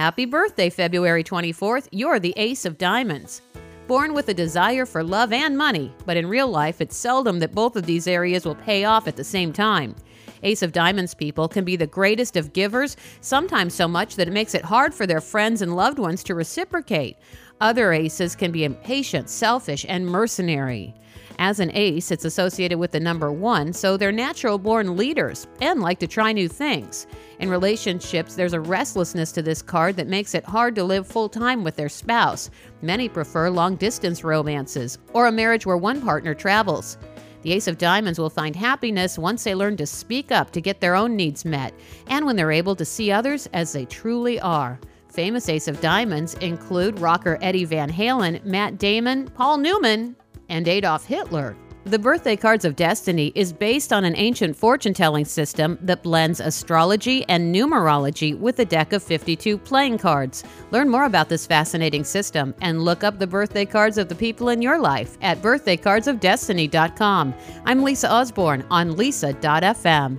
Happy birthday, February 24th. You're the Ace of Diamonds. Born with a desire for love and money, but in real life, it's seldom that both of these areas will pay off at the same time. Ace of Diamonds people can be the greatest of givers, sometimes so much that it makes it hard for their friends and loved ones to reciprocate. Other aces can be impatient, selfish, and mercenary. As an ace, it's associated with the number one, so they're natural born leaders and like to try new things. In relationships, there's a restlessness to this card that makes it hard to live full time with their spouse. Many prefer long distance romances or a marriage where one partner travels. The Ace of Diamonds will find happiness once they learn to speak up to get their own needs met and when they're able to see others as they truly are. Famous Ace of Diamonds include rocker Eddie Van Halen, Matt Damon, Paul Newman, and Adolf Hitler. The Birthday Cards of Destiny is based on an ancient fortune telling system that blends astrology and numerology with a deck of 52 playing cards. Learn more about this fascinating system and look up the birthday cards of the people in your life at birthdaycardsofdestiny.com. I'm Lisa Osborne on lisa.fm.